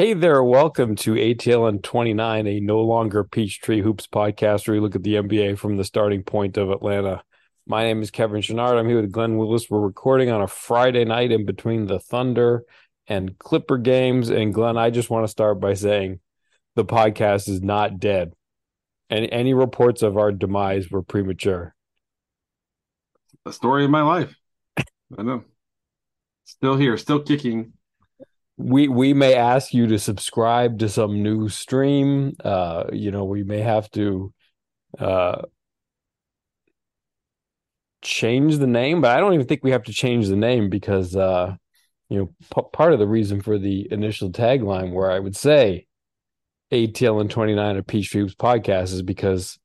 Hey there, welcome to ATLN 29, a no longer Peachtree Hoops podcast where we look at the NBA from the starting point of Atlanta. My name is Kevin Chouinard. I'm here with Glenn Willis. We're recording on a Friday night in between the Thunder and Clipper games. And Glenn, I just want to start by saying the podcast is not dead. And any reports of our demise were premature. The story of my life. I know. Still here, still kicking we we may ask you to subscribe to some new stream. Uh you know we may have to uh change the name but i don't even think we have to change the name because uh you know p- part of the reason for the initial tagline where i would say atl and 29 of peachtree hoops podcast is because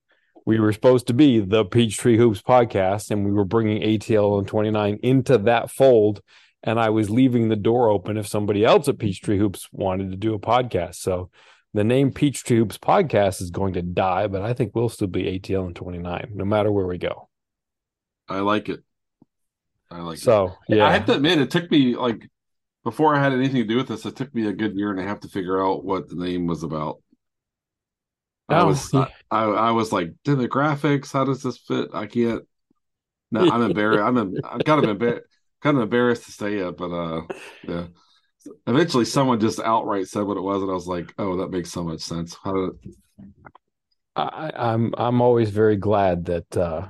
we were supposed to be the peachtree hoops podcast and we were bringing atl and 29 into that fold and I was leaving the door open if somebody else at Peachtree Hoops wanted to do a podcast. So the name Peachtree Hoops podcast is going to die, but I think we'll still be ATL in 29, no matter where we go. I like it. I like so, it. yeah. I have to admit, it took me like before I had anything to do with this, it took me a good year and a half to figure out what the name was about. I oh, was yeah. I, I, was like demographics. How does this fit? I can't. No, I'm embarrassed. I'm I'm kind of embarrassed kind of embarrassed to say it, but uh, yeah. Eventually, someone just outright said what it was, and I was like, "Oh, that makes so much sense." How did. I, I'm I'm always very glad that uh,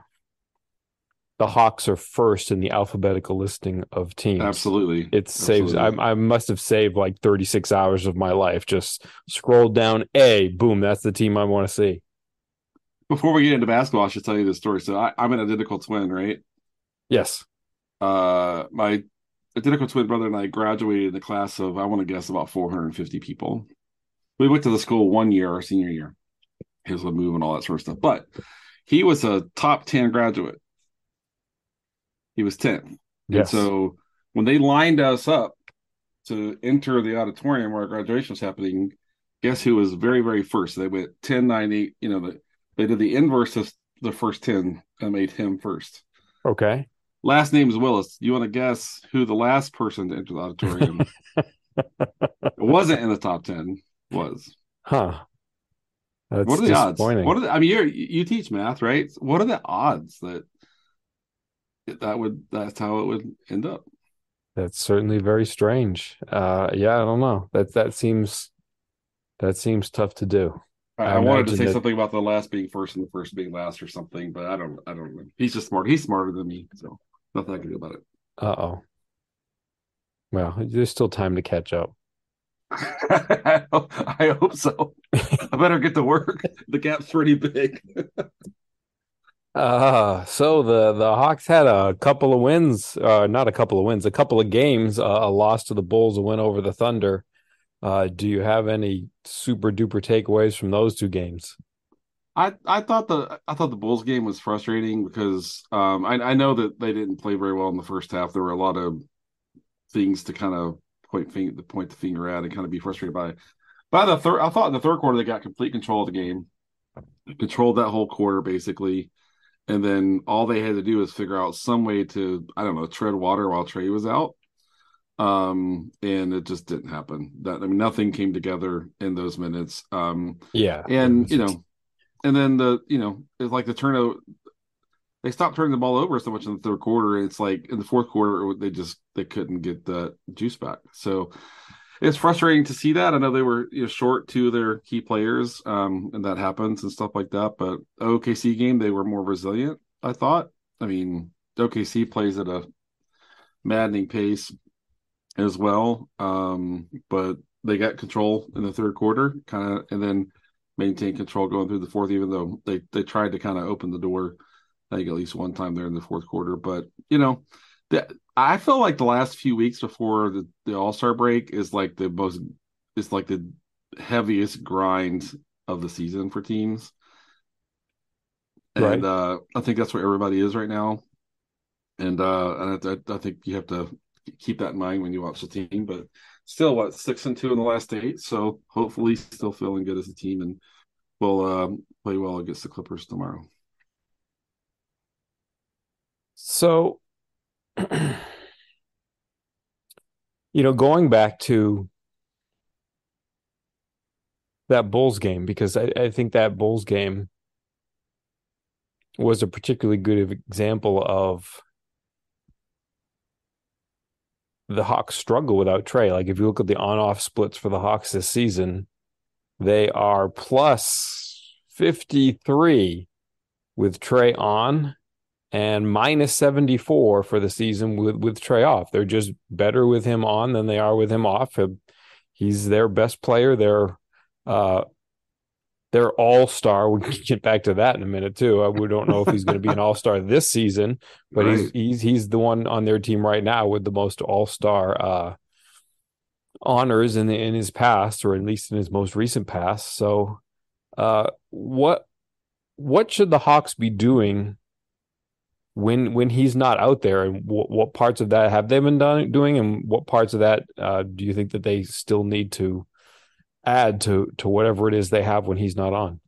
the Hawks are first in the alphabetical listing of teams. Absolutely, it saves. I, I must have saved like 36 hours of my life. Just scroll down A, boom, that's the team I want to see. Before we get into basketball, I should tell you this story. So I, I'm an identical twin, right? Yes uh, my identical twin brother and I graduated in the class of I want to guess about 450 people. We went to the school one year, our senior year. He was a move and all that sort of stuff, but he was a top 10 graduate. He was 10th. Yes. And so when they lined us up to enter the auditorium where our graduation was happening, guess who was very, very first? They went 10, 9, 8, you know, the, they did the inverse of the first 10 and made him first. Okay. Last name is Willis. You want to guess who the last person to enter the auditorium wasn't in the top ten was? Huh. That's what are the odds? What are the, I mean, you you teach math, right? What are the odds that that would that's how it would end up? That's certainly very strange. Uh, yeah, I don't know. That that seems that seems tough to do. I, I wanted to say that... something about the last being first and the first being last or something, but I don't. I don't know. He's just smart. He's smarter than me, so. Nothing I can do about it. Uh oh. Well, there's still time to catch up. I hope so. I better get to work. The gap's pretty big. uh so the the Hawks had a couple of wins, uh not a couple of wins, a couple of games, uh, a loss to the Bulls, a win over the Thunder. Uh do you have any super duper takeaways from those two games? I, I thought the I thought the Bulls game was frustrating because um, I, I know that they didn't play very well in the first half. There were a lot of things to kind of point finger, point the finger at and kind of be frustrated by. By the third, I thought in the third quarter they got complete control of the game, controlled that whole quarter basically, and then all they had to do was figure out some way to I don't know tread water while Trae was out. Um, and it just didn't happen. That I mean, nothing came together in those minutes. Um, yeah, and you know and then the you know it's like the turnover they stopped turning the ball over so much in the third quarter. It's like in the fourth quarter they just they couldn't get the juice back. So it's frustrating to see that. I know they were you know, short to their key players um, and that happens and stuff like that but okc game they were more resilient i thought. I mean okc plays at a maddening pace as well um, but they got control in the third quarter kind of and then maintain control going through the fourth, even though they they tried to kind of open the door. I think at least one time there in the fourth quarter, but you know, the, I feel like the last few weeks before the, the All Star break is like the most, it's like the heaviest grind of the season for teams. Right. And uh, I think that's where everybody is right now. And uh, and I, I think you have to keep that in mind when you watch the team. But still what six and two in the last eight, so hopefully still feeling good as a team, and we'll um, play well against the Clippers tomorrow. So, you know, going back to that Bulls game because I, I think that Bulls game was a particularly good example of the Hawks struggle without Trae. Like if you look at the on-off splits for the Hawks this season, they are plus 53 with Trae on and minus 74 for the season with, with Trae off. They're just better with him on than they are with him off. He's their best player. They're uh, their all star. We can get back to that in a minute too. Uh, we don't know if he's going to be an all star this season, but right. he's he's he's the one on their team right now with the most all star uh, honors in the, in his past, or at least in his most recent past. So, uh, what what should the Hawks be doing when when he's not out there, and what, what parts of that have they been done, doing, and what parts of that uh, do you think that they still need to add to to whatever it is they have when he's not on?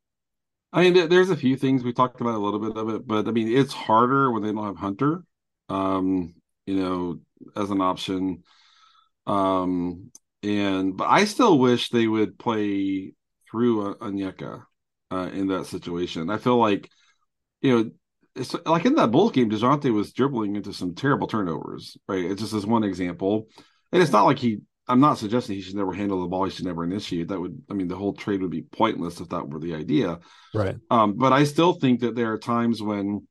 I mean, there's a few things we talked about a little bit of it, but I mean, it's harder when they don't have Hunter, um, you know, as an option. Um, and but I still wish they would play through Onyeka uh, in that situation. I feel like, you know, it's like in that Bulls game, Dejounte was dribbling into some terrible turnovers, right? It's just as one example. And it's not like he I'm not suggesting he should never handle the ball, he should never initiate. That would I mean the whole trade would be pointless if that were the idea. Right. Um, but I still think that there are times when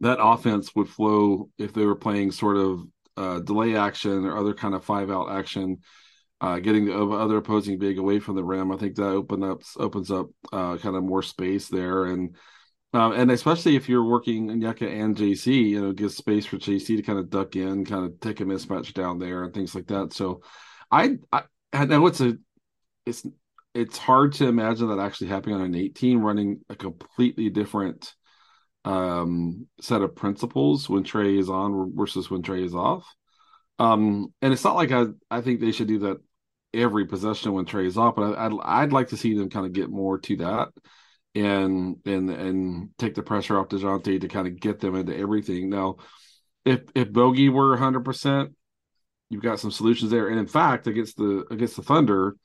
that offense would flow if they were playing sort of uh, delay action or other kind of five out action, uh, getting the other opposing big away from the rim. I think that open up opens up uh, kind of more space there and um, and especially if you're working Onyeka and JC, you know, gives space for JC to kind of duck in, kind of take a mismatch down there and things like that. So I, I, know it's a, it's, it's hard to imagine that actually happening on an 18 running a completely different um, set of principles when Trae is on versus when Trae is off. Um, and it's not like I, I think they should do that every possession when Trae is off, but I, I'd, I'd like to see them kind of get more to that and and and take the pressure off Dejounte to kind of get them into everything. Now, if if Bogey were 100, percent you've got some solutions there. And in fact, against the against the Thunder,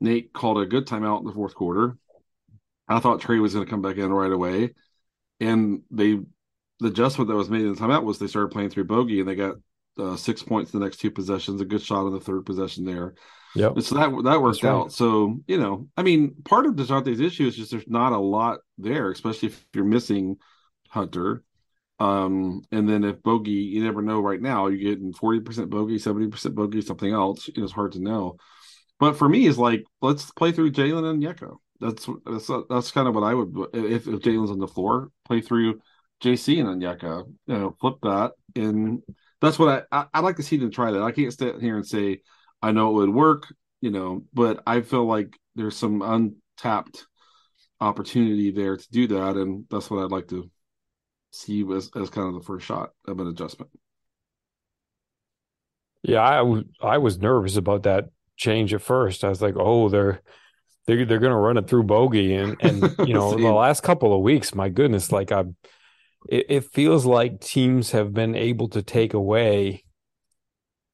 Nate called a good timeout in the fourth quarter. I thought Trae was going to come back in right away, and they the adjustment that was made in the timeout was they started playing through Bogey, and they got uh, six points the next two possessions, a good shot on the third possession there. Yeah, so that that worked right. out. So you know, I mean, part of Dejounte's issue is just there's not a lot there, especially if you're missing Hunter. Um, and then if bogey, you never know right now, you're getting 40% bogey, 70% bogey, something else. You know, it's hard to know. But for me, is like, let's play through Jalen and Yeko. That's that's that's kind of what I would if, if Jalen's on the floor, play through JC and Onyeka, you know, flip that, and that's what I, I would like to see them try that. I can't stand here and say I know it would work, you know, but I feel like there's some untapped opportunity there to do that, and that's what I'd like to see as, as kind of the first shot of an adjustment. Yeah, I, w- I was nervous about that change at first. I was like, oh, they're they're they're going to run it through bogey, and and you know the last couple of weeks, my goodness, like I, it, it feels like teams have been able to take away,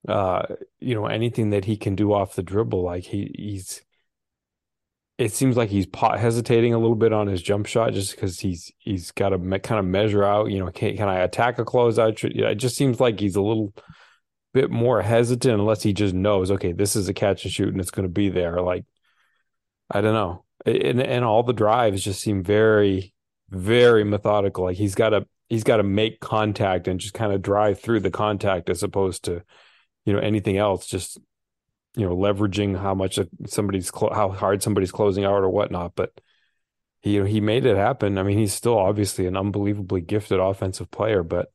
uh, you know, anything that he can do off the dribble. Like he he's it seems like he's hesitating a little bit on his jump shot just because he's he's got to me- kind of measure out. You know, can, can I attack a closeout? It just seems like he's a little bit more hesitant unless he just knows, okay, this is a catch and shoot and it's going to be there. Like, I don't know, and and all the drives just seem very, very methodical. Like he's got to he's got to make contact and just kind of drive through the contact as opposed to, you know, anything else. Just you know leveraging how much somebody's how hard somebody's closing out or whatnot but he you know, he made it happen. I mean he's still obviously an unbelievably gifted offensive player but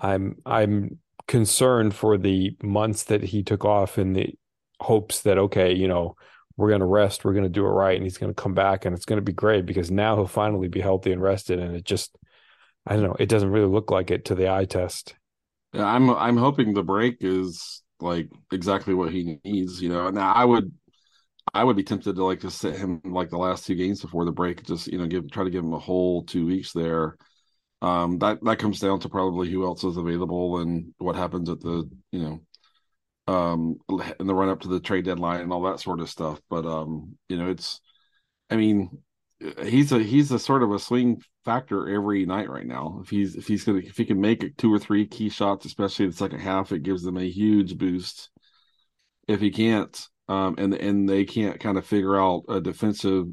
i'm i'm concerned for the months that he took off in the hopes that okay you know we're going to rest we're going to do it right and he's going to come back and it's going to be great because now he'll finally be healthy and rested and it just i don't know it doesn't really look like it to the eye test. I'm i'm hoping the break is like exactly what he needs. You know, And I would I would be tempted to like to sit him like the last two games before the break, just you know, give try to give him a whole two weeks there. Um, that that comes down to probably who else is available and what happens at the you know um in the run up to the trade deadline and all that sort of stuff. But um, you know, it's I mean, he's a he's a sort of a swing factor every night right now. If he's if he's gonna if he can make two or three key shots, especially in the second half, it gives them a huge boost. If he can't, um, and and they can't kind of figure out a defensive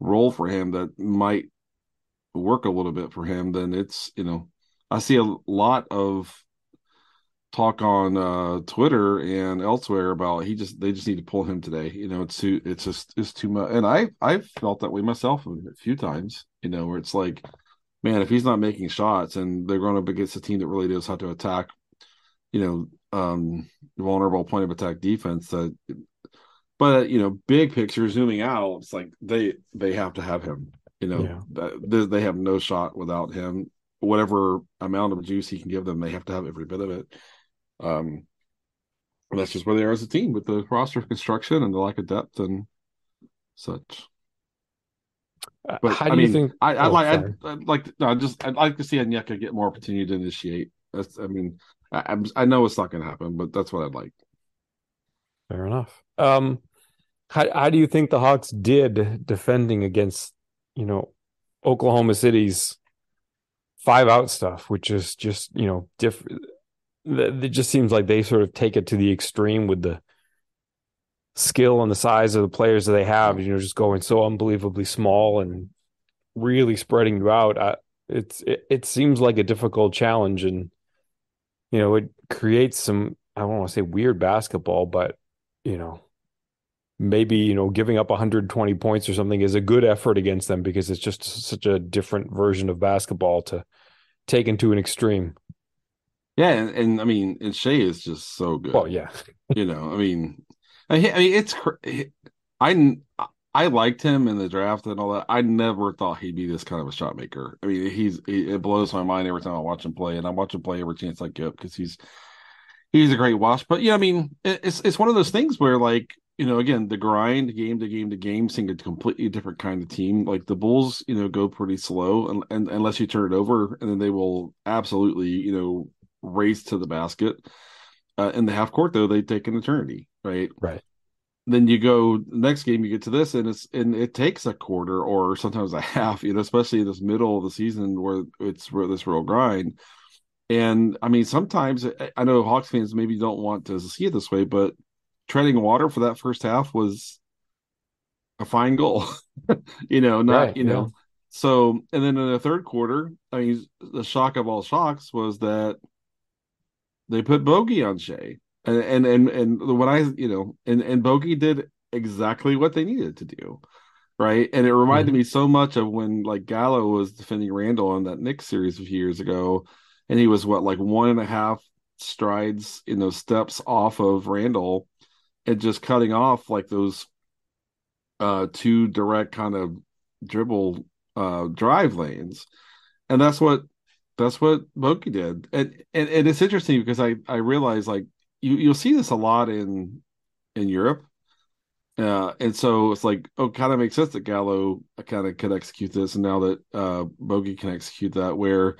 role for him that might work a little bit for him, then it's you know I see a lot of talk on uh, Twitter and elsewhere about he just they just need to pull him today. You know, it's too it's just it's too much. And I I've felt that way myself a few times. You know, where it's like, man, if he's not making shots and they're going up against a team that really knows how to attack, you know, um, vulnerable point of attack defense. That, but you know, big picture zooming out, it's like they they have to have him. You know, yeah. they, they have no shot without him. Whatever amount of juice he can give them, they have to have every bit of it. Um, that's just where they are as a team with the roster construction and the lack of depth and such. Uh, but How do I mean, you think? I, I oh, like. I'd, I'd, like. No, just. I'd like to see Onyeka get more opportunity to initiate. That's. I mean, I, I know it's not going to happen, but that's what I'd like. Fair enough. Um, how how do you think the Hawks did defending against you know Oklahoma City's five out stuff, which is just you know different it just seems like they sort of take it to the extreme with the skill and the size of the players that they have. You know, just going so unbelievably small and really spreading you out. I, it's it, it seems like a difficult challenge, and you know, it creates some. I don't want to say weird basketball, but you know, maybe you know, giving up 120 points or something is a good effort against them because it's just such a different version of basketball to take into an extreme. Yeah, and, and, I mean, and Shai is just so good. Well, yeah, you know, I mean, I, I mean, it's I I liked him in the draft and all that. I never thought he'd be this kind of a shot maker. I mean, he's he, it blows my mind every time I watch him play, and I watch him play every chance I get because he's he's a great watch. But yeah, I mean, it's it's one of those things where like you know, again, the grind game to game to game, seeing a completely different kind of team. Like the Bulls, you know, go pretty slow, and, and unless you turn it over, and then they will absolutely, you know, race to the basket. Uh, in the half court, though, they take an eternity, right? Right. Then you go next game, you get to this, and it's and it takes a quarter or sometimes a half, you know, especially in this middle of the season where it's where this real grind. And I mean, sometimes I know Hawks fans maybe don't want to see it this way, but treading water for that first half was a fine goal. you know, not right, you know. Yeah. So, and then in the third quarter, I mean, the shock of all shocks was that they put Bogey on Shai, and and and and when I you know and and Bogey did exactly what they needed to do, right? And it reminded mm-hmm. me so much of when like Gallo was defending Randle on that Knicks series a few years ago, and he was what like one and a half strides in those steps off of Randle, and just cutting off like those uh two direct kind of dribble uh drive lanes and that's what that's what Bogey did, and, and and it's interesting because I I realize like you you'll see this a lot in in Europe, uh, and so it's like oh, kind of makes sense that Gallo kind of could execute this, and now that uh, Bogey can execute that, where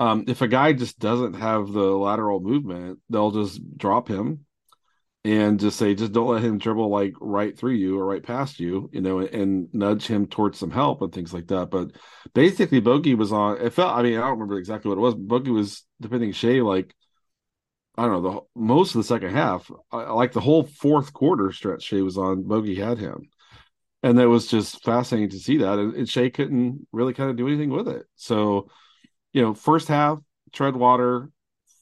um, if a guy just doesn't have the lateral movement, they'll just drop him and just say just don't let him dribble like right through you or right past you you know and, and, nudge him towards some help and things like that. But basically bogey was on it felt i mean i don't remember exactly what it was bogey was depending Shai like i don't know the most of the second half uh, like the whole fourth quarter stretch Shai was on bogey had him. And that was just fascinating to see that and, and Shai couldn't really kind of do anything with it. So you know first half tread water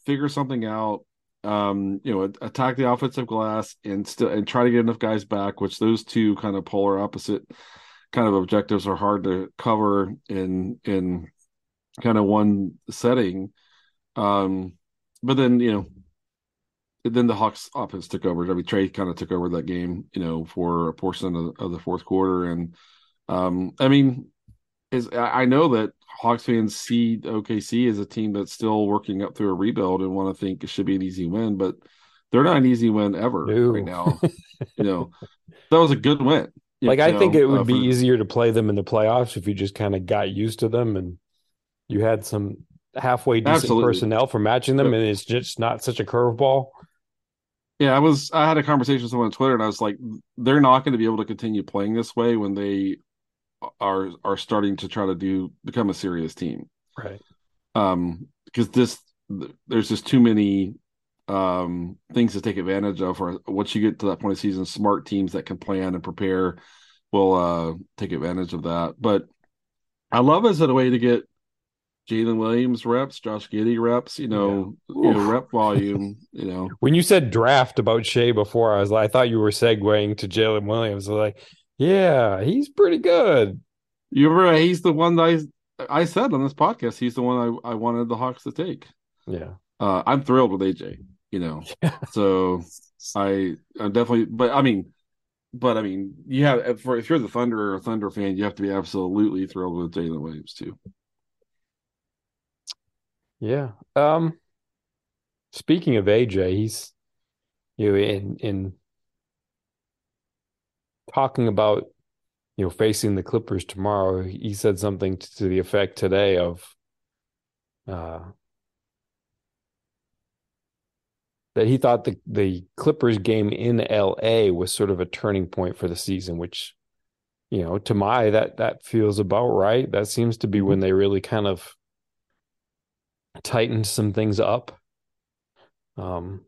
figure something out um, you know, attack the offensive glass and still and try to get enough guys back, which those two kind of polar opposite kind of objectives are hard to cover in in kind of one setting. Um, but then you know, then the Hawks offense took over. I mean, Trae kind of took over that game, you know, for a portion of, of the fourth quarter, and um, I mean, is I know that Hawks fans see OKC as a team that's still working up through a rebuild and want to think it should be an easy win, but they're not an easy win ever no. right now. you know, that was a good win. Like I know, think it would uh, be for... easier to play them in the playoffs if you just kind of got used to them and you had some halfway decent Absolutely. personnel for matching them, and it's just not such a curveball. Yeah, I was. I had a conversation with someone on Twitter, and I was like, "They're not going to be able to continue playing this way when they are are starting to try to do become a serious team. Right. Um, because this there's just too many um things to take advantage of or once you get to that point of season smart teams that can plan and prepare will uh take advantage of that but i love it as a way to get Jalen Williams reps, Josh Giddey reps, you know, yeah. you know, rep volume, you know. When you said draft about Shai before, I was like, I thought you were segueing to Jalen Williams. I was like, yeah, he's pretty good. You remember he's the one I I said on this podcast, he's the one I, I wanted the Hawks to take. Yeah. Uh, I'm thrilled with AJ, you know. Yeah. So I I'm definitely but I mean but I mean you have for if you're the Thunder or a Thunder fan, you have to be absolutely thrilled with Jalen Williams too. Yeah. Um speaking of AJ, he's you know in in talking about you know facing the Clippers tomorrow, he said something to the effect today of uh that he thought the the Clippers game in LA was sort of a turning point for the season, which you know, to my that that feels about right. That seems to be when they really kind of tightened some things up. Um,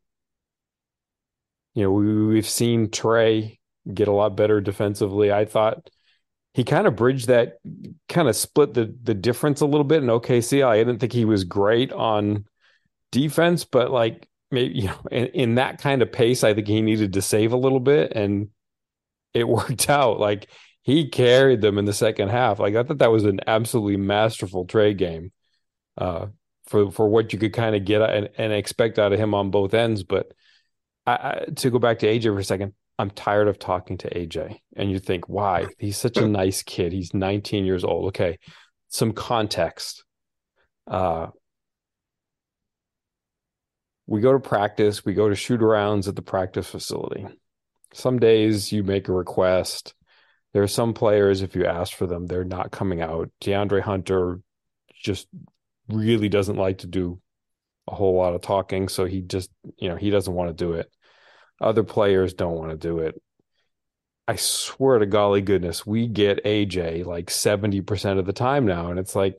you know, we, we've seen Trae get a lot better defensively. I thought he kind of bridged that, kind of split the the difference a little bit in OKC. I didn't think he was great on defense, but like maybe you know, in, in that kind of pace, I think he needed to save a little bit, and it worked out. Like he carried them in the second half. Like I thought that was an absolutely masterful trade game. Uh, for for what you could kind of get and, and expect out of him on both ends. But I, I, to go back to AJ for a second, I'm tired of talking to AJ. And you think, why? He's such a nice kid. He's 19 years old. Okay, some context. Uh, we go to practice. We go to shoot arounds at the practice facility. Some days you make a request. There are some players, if you ask for them, they're not coming out. DeAndre Hunter just really doesn't like to do a whole lot of talking, so he just you know he doesn't want to do it. Other players don't want to do it. I swear to golly goodness, we get AJ like 70% of the time now. And it's like,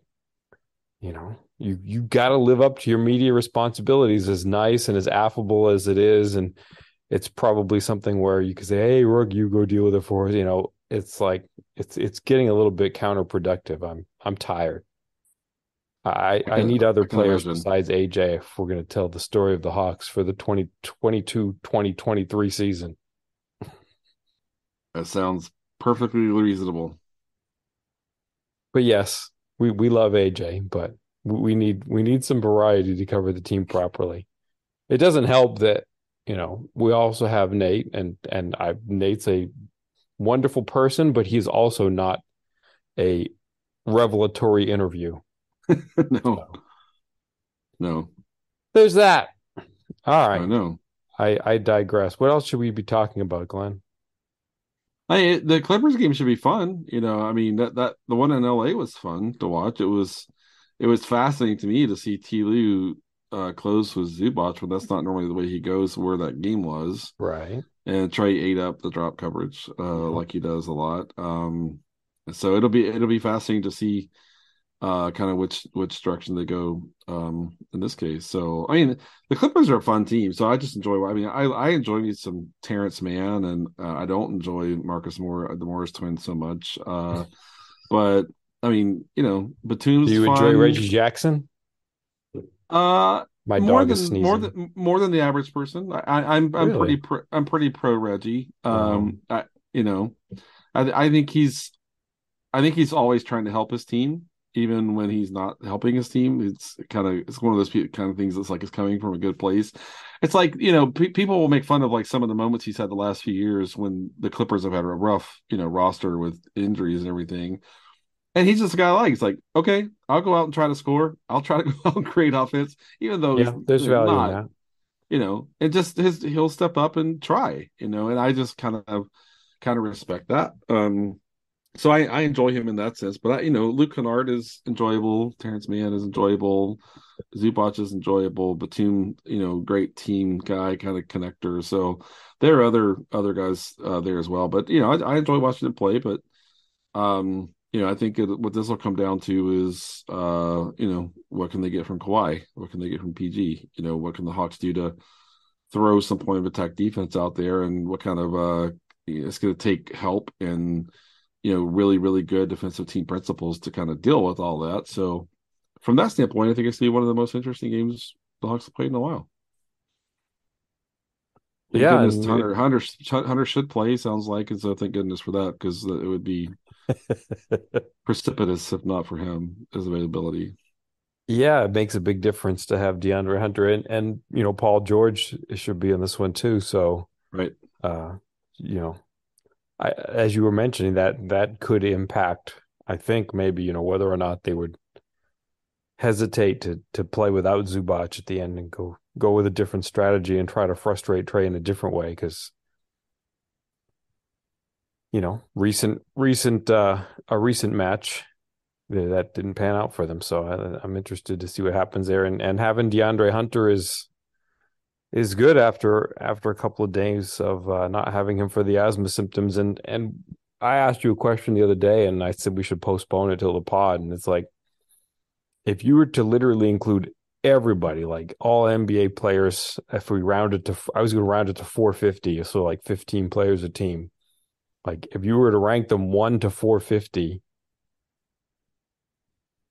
you know, you you gotta live up to your media responsibilities as nice and as affable as it is. And it's probably something where you could say, Hey, Rook, you go deal with it for us. You know, it's like it's it's getting a little bit counterproductive. I'm I'm tired. I, I, need other players besides AJ if we're going to tell the story of the Hawks for the 2022 2023 season. That sounds perfectly reasonable. But yes, we, we love AJ, but we need we need some variety to cover the team properly. It doesn't help that you know we also have Nate, and and I Nate's a wonderful person, but he's also not a revelatory interview. no. No. There's that. All right. I know. I, I digress. What else should we be talking about, Glenn? I the Clippers game should be fun. You know, I mean that that the one in LA was fun to watch. It was it was fascinating to me to see T. Lue uh, close with Zubac, but that's not normally the way he goes where that game was. Right. And Trae ate up the drop coverage uh, mm-hmm. like he does a lot. Um, so it'll be it'll be fascinating to see uh, kind of which which direction they go um, in this case. So I mean, the Clippers are a fun team, so I just enjoy. I mean, I I enjoy me some Terance Mann, and uh, I don't enjoy Marcus Moore, the Morris twins, so much. Uh, but I mean, you know, Batum's. Do you fun. enjoy Reggie Jackson? Uh, my more dog than, is sneezing. More than more than the average person. I, am I'm, I'm Really? pretty pro, I'm pretty pro Reggie. Uh-huh. Um, I you know, I I think he's I think he's always trying to help his team even when he's not helping his team. It's kind of it's one of those kind of things that's like it's coming from a good place. It's like you know pe- people will make fun of like some of the moments he's had the last few years when the Clippers have had a rough you know roster with injuries and everything. And he's just a guy like he's like, okay, I'll go out and try to score. I'll try to go out and create offense, even though Yeah, there's value not, in that. you know, and just his he'll step up and try, you know, and I just kind of kind of respect that. Um so I, I enjoy him in that sense. But I, you know, Luke Kennard is enjoyable. Terance Mann is enjoyable. Zubac is enjoyable. Batum, you know, great team guy, kind of connector. So there are other other guys uh, there as well. But you know, I, I enjoy watching him play. But um, you know, I think it, what this will come down to is, uh, you know, what can they get from Kawhi? What can they get from PG? You know, what can the Hawks do to throw some point of attack defense out there, and what kind of uh, it's going to take help and you know really really good defensive team principles to kind of deal with all that. So from that standpoint, I think it's going to be one of the most interesting games the Hawks have played in a while. Thank yeah, goodness Hunter, Hunter Hunter should play. Sounds like, and so thank goodness for that because it would be precipitous if not for him his availability. yeah, it makes a big difference to have DeAndre Hunter and and you know Paul George should be in this one too. So Right. uh, you know, I, as you were mentioning, that that could impact. I think maybe you know whether or not they would hesitate to to play without Zubac at the end and go go with a different strategy and try to frustrate Trae in a different way because you know recent recent uh a recent match that didn't pan out for them. So I, I'm interested to see what happens there. And and having DeAndre Hunter is is good after after a couple of days of uh, not having him for the asthma symptoms. And and I asked you a question the other day, and I said we should postpone it till the pod. And it's like if you were to literally include everybody, like all NBA players, if we rounded to, I was going to round it to 450, so like 15 players a team. Like if you were to rank them one to 450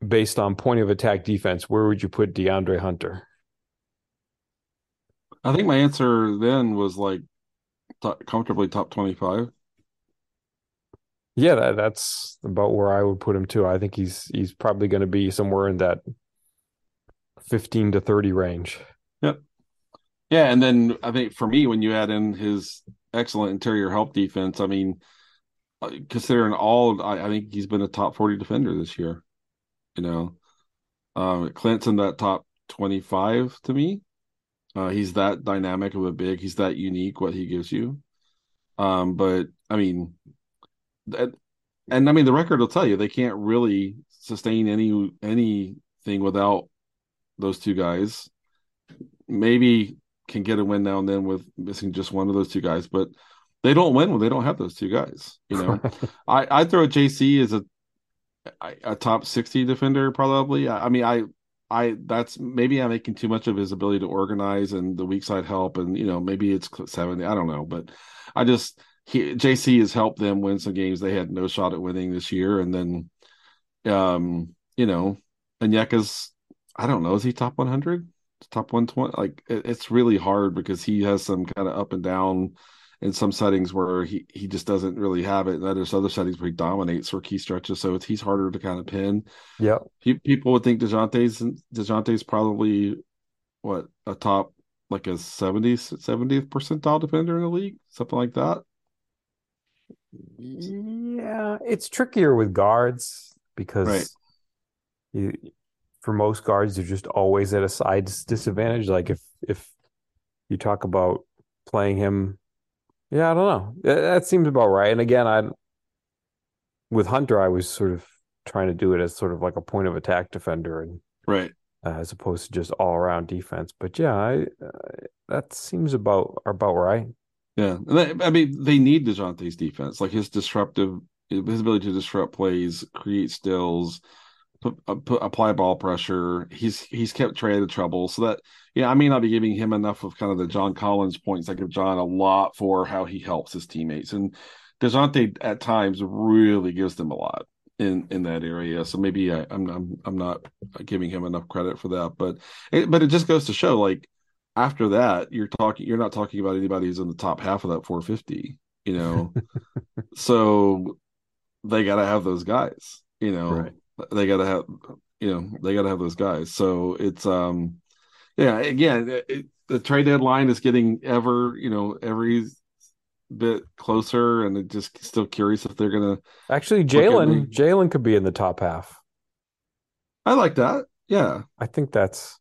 based on point of attack defense, where would you put DeAndre Hunter? I think my answer then was like top, comfortably top twenty five. Yeah, that, that's about where I would put him too. I think he's he's probably going to be somewhere in that 15 to 30 range. Yep. Yeah, and then I think for me, when you add in his excellent interior help defense, I mean, uh, considering all, I, I think he's been a top forty defender this year. You know, um, Clint's in that top twenty five to me. Uh, he's that dynamic of a big. He's that unique. What he gives you. Um, but I mean, that, and I mean the record will tell you they can't really sustain any anything without those two guys. Maybe can get a win now and then with missing just one of those two guys, but they don't win when they don't have those two guys. You know, I I throw JC as a a top sixty defender probably. I, I mean I I that's maybe I'm making too much of his ability to organize and the weak side help, and you know maybe it's seventy. I don't know, but I just he, JC has helped them win some games they had no shot at winning this year, and then um you know Onyeka's I don't know is he top one hundred, top one twenty? Like it, it's really hard because he has some kind of up and down in some settings where he he just doesn't really have it, and there's other settings where he dominates for key stretches, so it's he's harder to kind of pin. Yeah. Pe- People would think Dejounte's Dejounte's probably what a top like a 70th 70th percentile defender in the league, something like that. Yeah, it's trickier with guards because Right. you, for most guards, they're just always at a size disadvantage. Like if if you talk about playing him, yeah, I don't know. That, seems about right. And again, I with Hunter, I was sort of trying to do it as sort of like a point of attack defender, and Right. uh, as opposed to just all around defense. But yeah, I uh, that seems about about right. Yeah, I mean they need Dejounte's defense, like his disruptive, his ability to disrupt plays, create stills, put, uh, put apply ball pressure. He's he's kept Trae out of trouble, so that yeah, I may not be giving him enough of kind of the John Collins points. I give John a lot for how he helps his teammates, and Dejounte at times really gives them a lot in in that area. So maybe I, I'm I'm I'm not giving him enough credit for that, but it, but it just goes to show like after that you're talking you're not talking about anybody who's in the top half of that 450 you know so they got to have those guys you know Right. They got to have you know they got to have those guys so it's um yeah again it, it- the trade deadline is getting ever you know every bit closer and it just still curious if they're gonna Actually, Jalen. Jalen could be in the top half. i like that yeah I think that's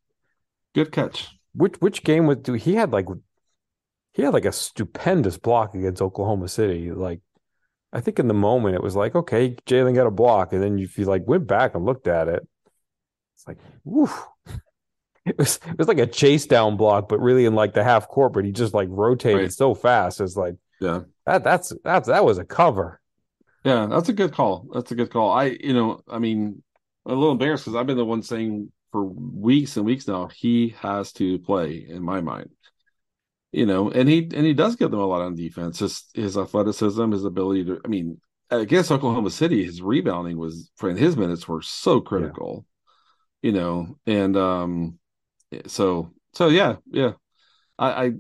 good catch which which game was do he had like he had like a stupendous block against Oklahoma City. Like I think in the moment it was like, okay, Jalen got a block, and then if you like went back and looked at it, it's like, woof. It was it was like a chase down block, but really in like the half court, but he just like rotated Right. so fast. It's like yeah that that's that's that was a cover. Yeah, that's a good call. That's a good call. I, you know, I mean, I'm a little embarrassed because I've been the one saying for weeks and weeks now he has to play in my mind. You know, and he and he does give them a lot on defense. His his athleticism, his ability to. I mean, against Oklahoma City, his rebounding was for his minutes were so critical. Yeah. You know, and um, so so yeah, yeah. I, I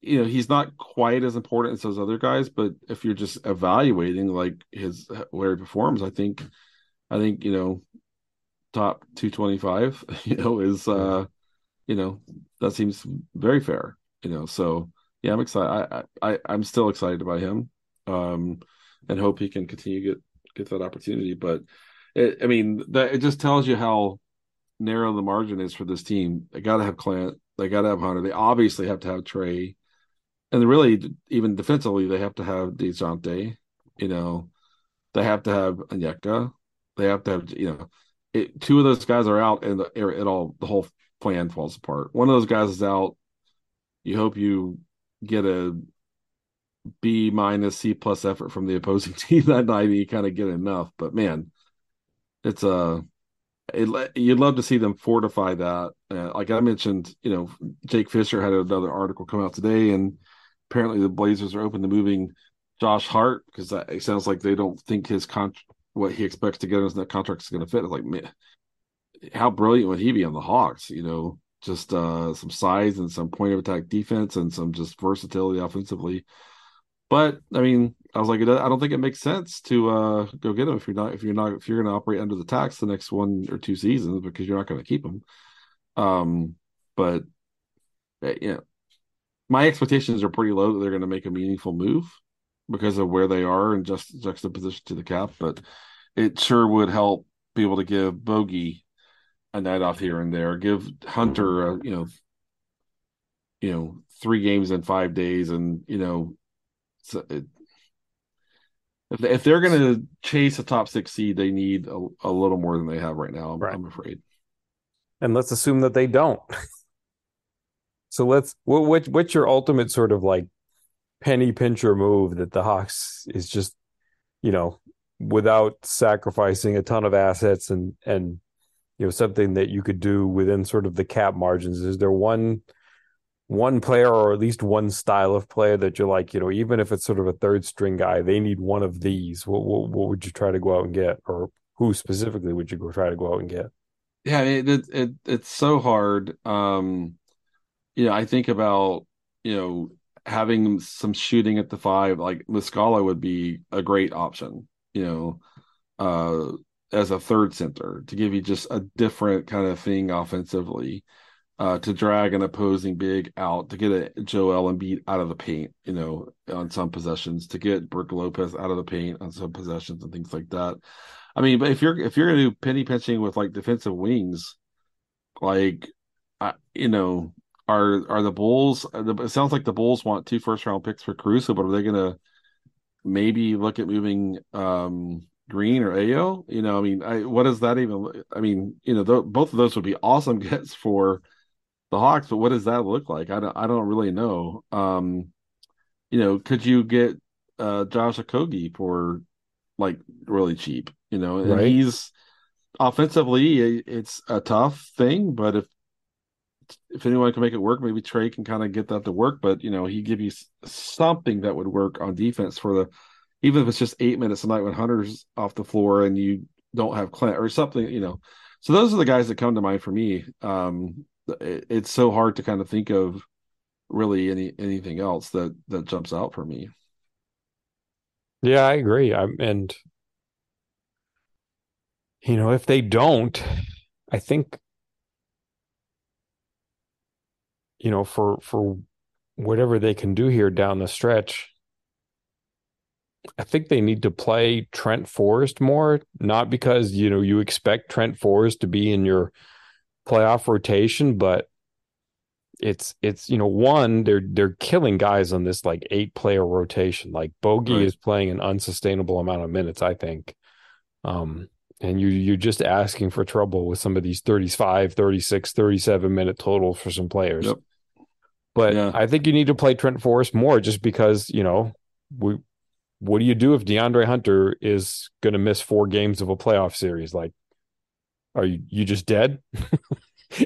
you know he's not quite as important as those other guys but if you're just evaluating like his where he performs i think i think you know top 225 you know is uh you know that seems very fair you know so yeah i'm excited i i i'm still excited about him um and hope he can continue to get get that opportunity but it, i mean that it just tells you how narrow the margin is for this team they got to have clint they got to have hunter they obviously have to have trae and really even defensively they have to have Dejounte, you know, they have to have Onyeka, they have to have you know, it, two of those guys are out and the, it all the whole plan falls apart. One of those guys is out. You hope you get a B minus C plus effort from the opposing team that night, and you kind of get enough. But man, it's a it, you'd love to see them fortify that. Uh, like I mentioned, you know, Jake Fisher had another article come out today, and apparently the Blazers are open to moving Josh Hart because it sounds like they don't think his con what he expects to get in his that contract is going to fit. It's like, man, how brilliant would he be on the Hawks? You know, just uh, some size and some point of attack defense and some just versatility offensively. But I mean, I was like, I don't think it makes sense to uh, go get him if you're not if you're not if you're going to operate under the tax the next one or two seasons because you're not going to keep him. Um, but yeah, you know, my expectations are pretty low that they're going to make a meaningful move because of where they are and just juxtaposition to the cap. But it sure would help be able to give Bogey a night off here and there, give Hunter, a, you know, you know, three games in five days, and you know, it, if if they're going to chase a top six seed, they need a, a little more than they have right now. I'm, right. I'm afraid. And let's assume that they don't. So let's what, what what's your ultimate sort of like penny pincher move that the Hawks is just you know without sacrificing a ton of assets and and you know something that you could do within sort of the cap margins. Is there one one player or at least one style of player that you're like you know even if it's sort of a third string guy they need one of these what what, what would you try to go out and get? Or who specifically would you go try to go out and get? Yeah it, it, it it's so hard. Um you know, I think about, you know, having some shooting at the five, like Muscala would be a great option, you know, uh, as a third center to give you just a different kind of thing offensively, uh, to drag an opposing big out, to get a Joel Embiid out of the paint, you know, on some possessions, to get Brook Lopez out of the paint on some possessions and things like that. I mean, but if you're if you're gonna do penny pinching with like defensive wings, like I, you know, are are the Bulls? It sounds like the Bulls want two first round picks for Caruso, but are they to maybe look at moving um, Green or Ayo? You know, I mean, I, what does that even? I mean, you know, th- both of those would be awesome gets for the Hawks, but what does that look like? I don't, I don't really know. Um, you know, could you get uh, Josh Okogie for like really cheap? You know, and right. he's offensively, it's a tough thing, but if if anyone can make it work, maybe Trae can kind of get that to work. But you know, he give you something that would work on defense for the, even if it's just eight minutes a night when Hunter's off the floor and you don't have Clint or something. You know, so those are the guys that come to mind for me. Um, it, it's so hard to kind of think of really any anything else that that jumps out for me. Yeah, I agree. I'm and you know, if they don't, I think you know, for for whatever they can do here down the stretch, I think they need to play Trent Forrest more, not because, you know, you expect Trent Forrest to be in your playoff rotation, but it's it's you know one they're they're killing guys on this like eight player rotation like bogey right. is playing an unsustainable amount of minutes i think um and you you're just asking for trouble with some of these 35 36 37 minute totals for some players yep. But yeah. I think you need to play Trent Forrest more just because, you know, we what do you do if DeAndre Hunter is going to miss four games of a playoff series? Like, are you you just dead?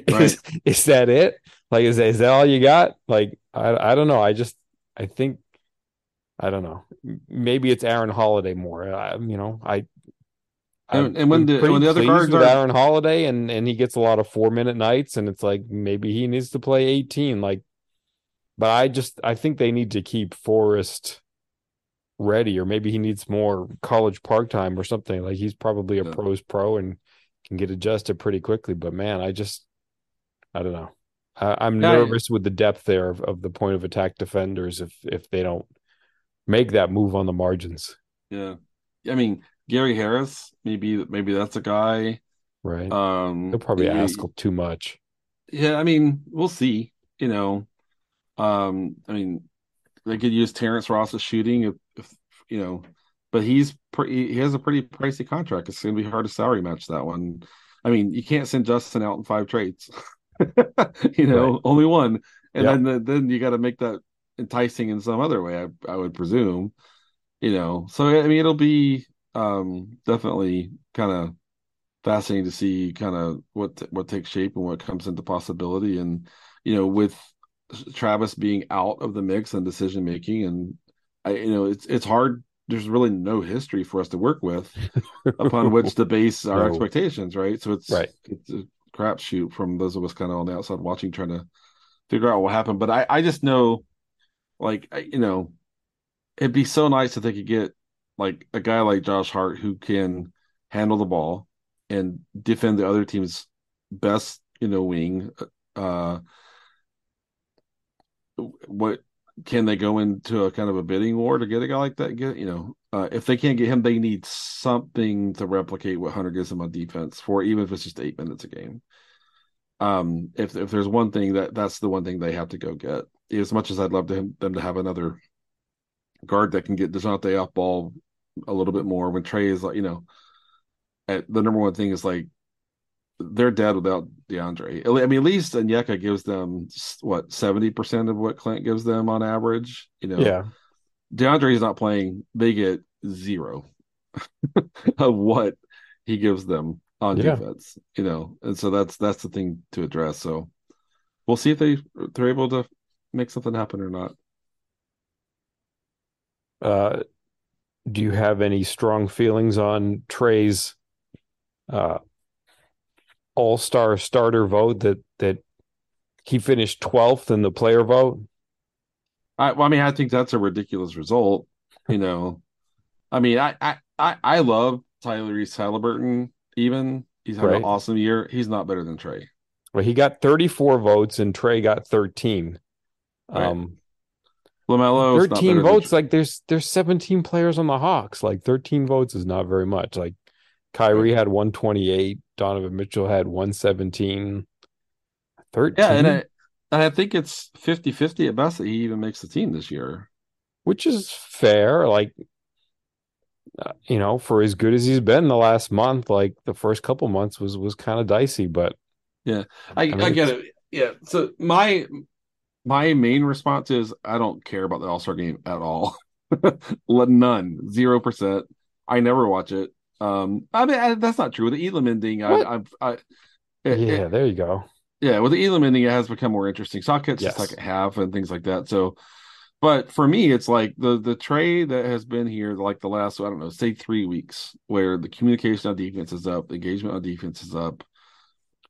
Right. is is that it? Like, is that, is that all you got? Like, I I don't know. I just I think I don't know. Maybe it's Aaron Holiday more. I, you know, I. And- and when the- when the other with are- Aaron Holiday and and he gets a lot of four minute nights and it's like maybe he needs to play 18 like but I just I think they need to keep Forrest ready or maybe he needs more college park time or something like he's probably a Yeah. pros pro and can get adjusted pretty quickly but man I just I don't know I, I- nervous with the depth there of, of the point of attack defenders if if they don't make that move on the margins Yeah. I mean, Gary Harris, maybe maybe that's a guy. right Um they'll probably yeah, ask too much Yeah, I mean, we'll see. You know, um, I mean, they could use Terrence Ross's shooting if you know, but he's pretty. He has a pretty pricey contract. It's going to be hard to salary match that one. I mean, you can't send Justin out in five trades. you know, Right. only one, and Yeah. then then you got to make that enticing in some other way. I I would presume. You know, so I mean, it'll be um definitely kind of fascinating to see kind of what what takes shape and what comes into possibility and you know with Travis being out of the mix and decision making and I you know it's it's hard there's really no history for us to work with upon which to base our No. expectations right so it's Right. it's a crapshoot from those of us kind of on the outside watching trying to figure out what happened but I I just know like I, you know it'd be so nice if they could get like a guy like Josh Hart who can handle the ball and defend the other team's best, you know, wing. Uh, what can they go into a kind of a bidding war to get a guy like that? Get you know, uh, if they can't get him, they need something to replicate what Hunter gives them on defense for, even if it's just eight minutes a game. Um, if if there's one thing that that's the one thing they have to go get. As much as I'd love to, them to have another guard that can get Dejounte off ball a little bit more when Trae is like, you know, at, the number one thing is like they're dead without DeAndre. I mean, at least Onyeka gives them what seventy percent of what Clint gives them on average. You know, yeah DeAndre is not playing; they get zero of what he gives them on Yeah. defense. You know, and so that's that's the thing to address. So we'll see if they they're able to make something happen or not. Uh, do you have any strong feelings on Trae's uh, all-star starter vote that that he finished 12th in the player vote? I, well, I mean, I think that's a ridiculous result. You know, I mean, I, I, I, I love Tyrese Halliburton. Even he's had Right. an awesome year. He's not better than Trae. Well, he got 34 votes and Trae got 13. Right. Um, Lamelo, 13 votes, like there's there's 17 players on the Hawks. Like 13 votes is not very much. Like Kyrie had 128, Donovan Mitchell had 117. 13, yeah, and I, and I think it's 50-50 at best that he even makes the team this year. which is fair. Like, uh, you know, for as good as he's been the last month, like the first couple months was was kind of dicey, but yeah, I, I, mean, get it. Yeah. So my my main response is I don't care about the All Star game at all. None, zero percent. I never watch it. Um, I mean I, that's not true. With the Elam ending, I, I've, I, it- yeah, it- there you go. yeah, with the Elam ending, it has become more interesting. So I'll catch Yes. the second half and things like that. So, but for me, it's like the the trade that has been here like the last I don't know, say three weeks, where the communication on defense is up, the engagement on defense is up.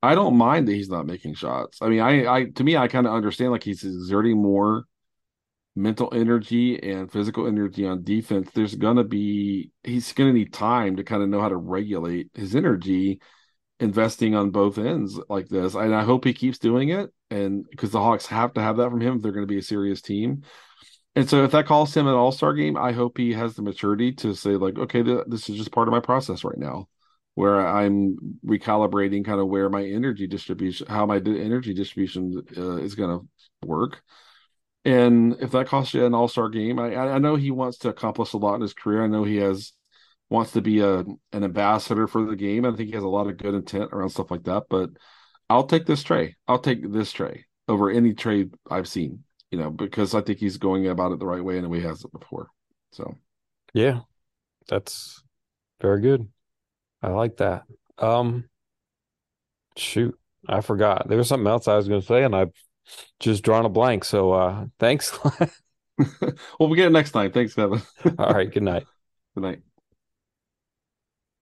I don't mind that he's not making shots. I mean, I, I to me, I kind of understand like he's exerting more mental energy and physical energy on defense. There's gonna be he's gonna need time to kind of know how to regulate his energy investing on both ends like this. And I hope he keeps doing it. And because the Hawks have to have that from him if they're going to be a serious team. And so if that calls him an all star game, I hope he has the maturity to say, like, okay, th- this is just part of my process right now, where I'm recalibrating kind of where my energy distribution, how my energy distribution uh, is going to work. And if that costs you an all star game, I, I know he wants to accomplish a lot in his career. I know he has wants to be a an ambassador for the game. I think he has a lot of good intent around stuff like that. But I'll take this Trae. I'll take this Trae over any trade I've seen. You know, because I think he's going about it the right way and he has it before. So Yeah, that's very good. I like that. Um, shoot, I forgot. There was something else I was going to say, and I've just drawn a blank. So, uh, thanks. well, we get it next time. Thanks, Kevin. All right. Good night. Good night.